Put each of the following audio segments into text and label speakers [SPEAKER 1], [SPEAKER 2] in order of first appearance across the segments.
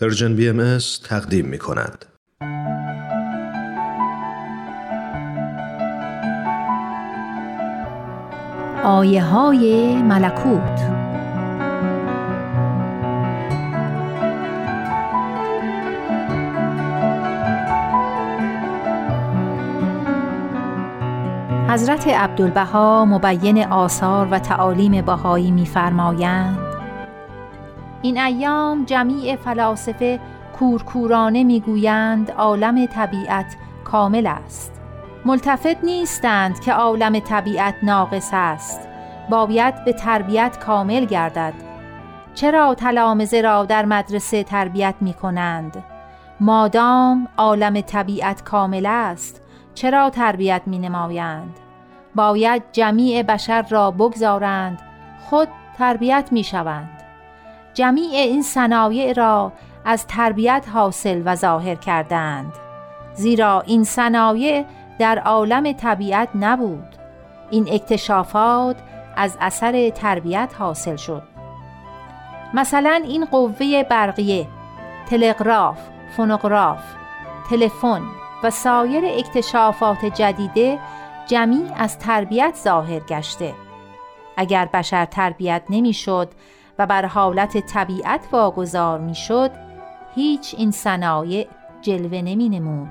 [SPEAKER 1] پرژن بی ام تقدیم می کند.
[SPEAKER 2] آیه های ملکوت حضرت عبدالبها مبین آثار و تعالیم بهایی می‌فرمایند این ایام جمیع فلاسفه کورکورانه می‌گویند عالم طبیعت کامل است. ملتفت نیستند که عالم طبیعت ناقص است. باید به تربیت کامل گردد. چرا تلامزه را در مدرسه تربیت می کنند؟ مادام عالم طبیعت کامل است. چرا تربیت می نمایند؟ باید جمیع بشر را بگذارند. خود تربیت می شوند جمیع این صنایع را از تربیت حاصل و ظاهر کردند. زیرا این صنایع در عالم طبیعت نبود. این اکتشافات از اثر تربیت حاصل شد. مثلا این قوه برقیه تلگراف، فونوگراف، تلفن و سایر اکتشافات جدیده جمیع از تربیت ظاهر گشته. اگر بشر تربیت نمی‌شد و بر حالت طبیعت واگذار می‌شد هیچ این صنایع جلوه نمی نمود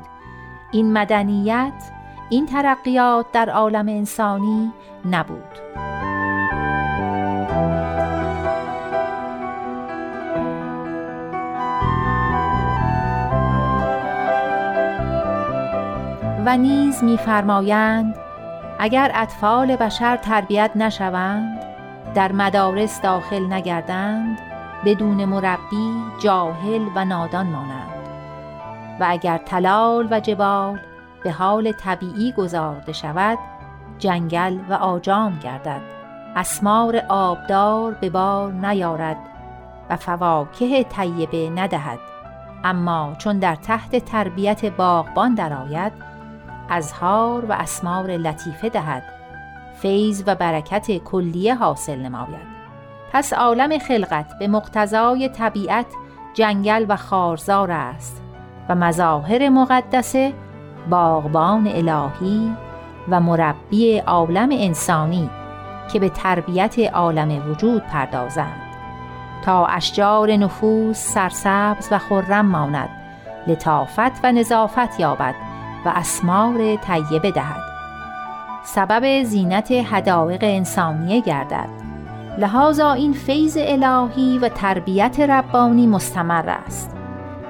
[SPEAKER 2] این مدنیت این ترقیات در عالم انسانی نبود. و نیز میفرمایند اگر اطفال بشر تربیت نشوند در مدارس داخل نگردند بدون مربی جاهل و نادان مانند. و اگر تلال و جبال به حال طبیعی گذارده شود جنگل و آجام گردد. اسمار آبدار به بار نیارد و فواکه طیبه ندهد. اما چون در تحت تربیت باغبان درآید ازهار و اسمار لطیفه دهد. فیض و برکت کلیه حاصل نماید. پس عالم خلقت به مقتضای طبیعت جنگل و خارزار است و مظاهر مقدسه باغبان الهی و مربی عالم انسانی که به تربیت عالم وجود پردازند. تا اشجار نفوس سرسبز و خرم ماند لطافت و نظافت یابد و اسمار طیبه دهد. سبب زینت حدائق انسانیه گردد. لحاظا این فیض الهی و تربیت ربانی مستمر است.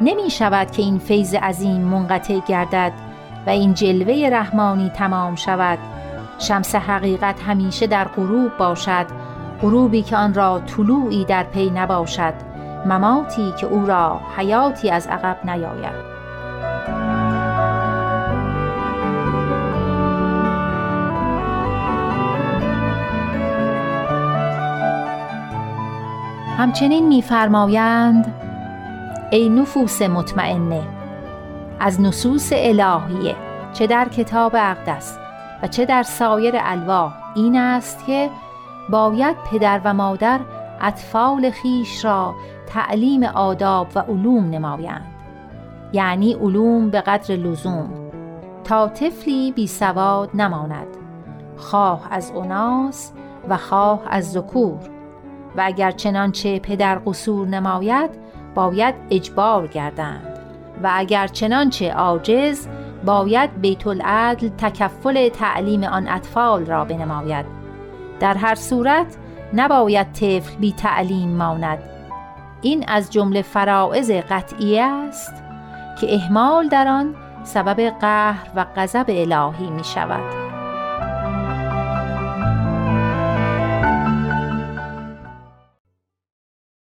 [SPEAKER 2] نمی شود که این فیض عظیم منقطع گردد و این جلوه رحمانی تمام شود. شمس حقیقت همیشه در غروب باشد غروبی که آن را طلوعی در پی نباشد مماتی که او را حیاتی از عقب نیاید. همچنین میفرمایند ای نفوس مطمئنه از نصوص الهیه چه در کتاب اقدس و چه در سایر الواح این است که باید پدر و مادر اطفال خیش را تعلیم آداب و علوم نمایند. یعنی علوم به قدر لزوم تا طفلی بی سواد نماند خواه از اوناس و خواه از ذکور. و اگر چنانچه پدر قصور نماید باید اجبار گردند. و اگر چنانچه عاجز باید بیت العدل تکفل تعلیم آن اطفال را بنماید. در هر صورت نباید طفل بی تعلیم ماند. این از جمله فرائض قطعی است که اهمال در آن سبب قهر و غضب الهی می شود